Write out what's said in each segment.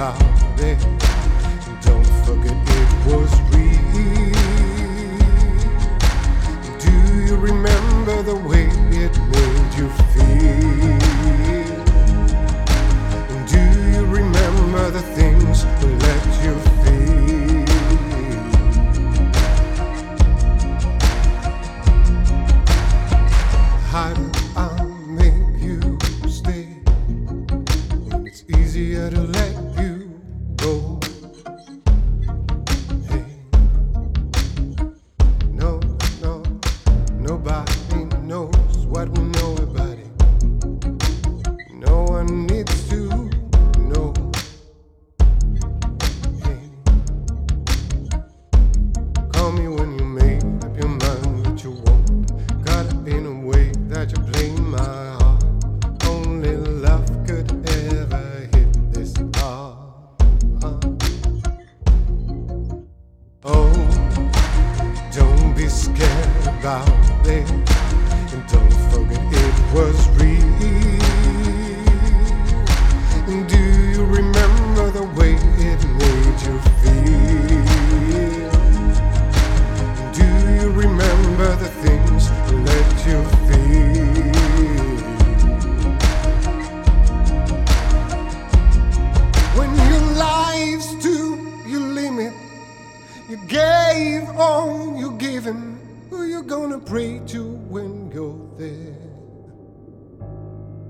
about it. Don't forget it was real. Do you remember the way it made you feel? Do you remember the things that let you feel? I out there. pray to when you're there.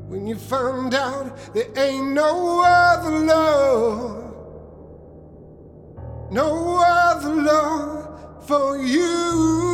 When you find out there ain't no other love, no other love for you.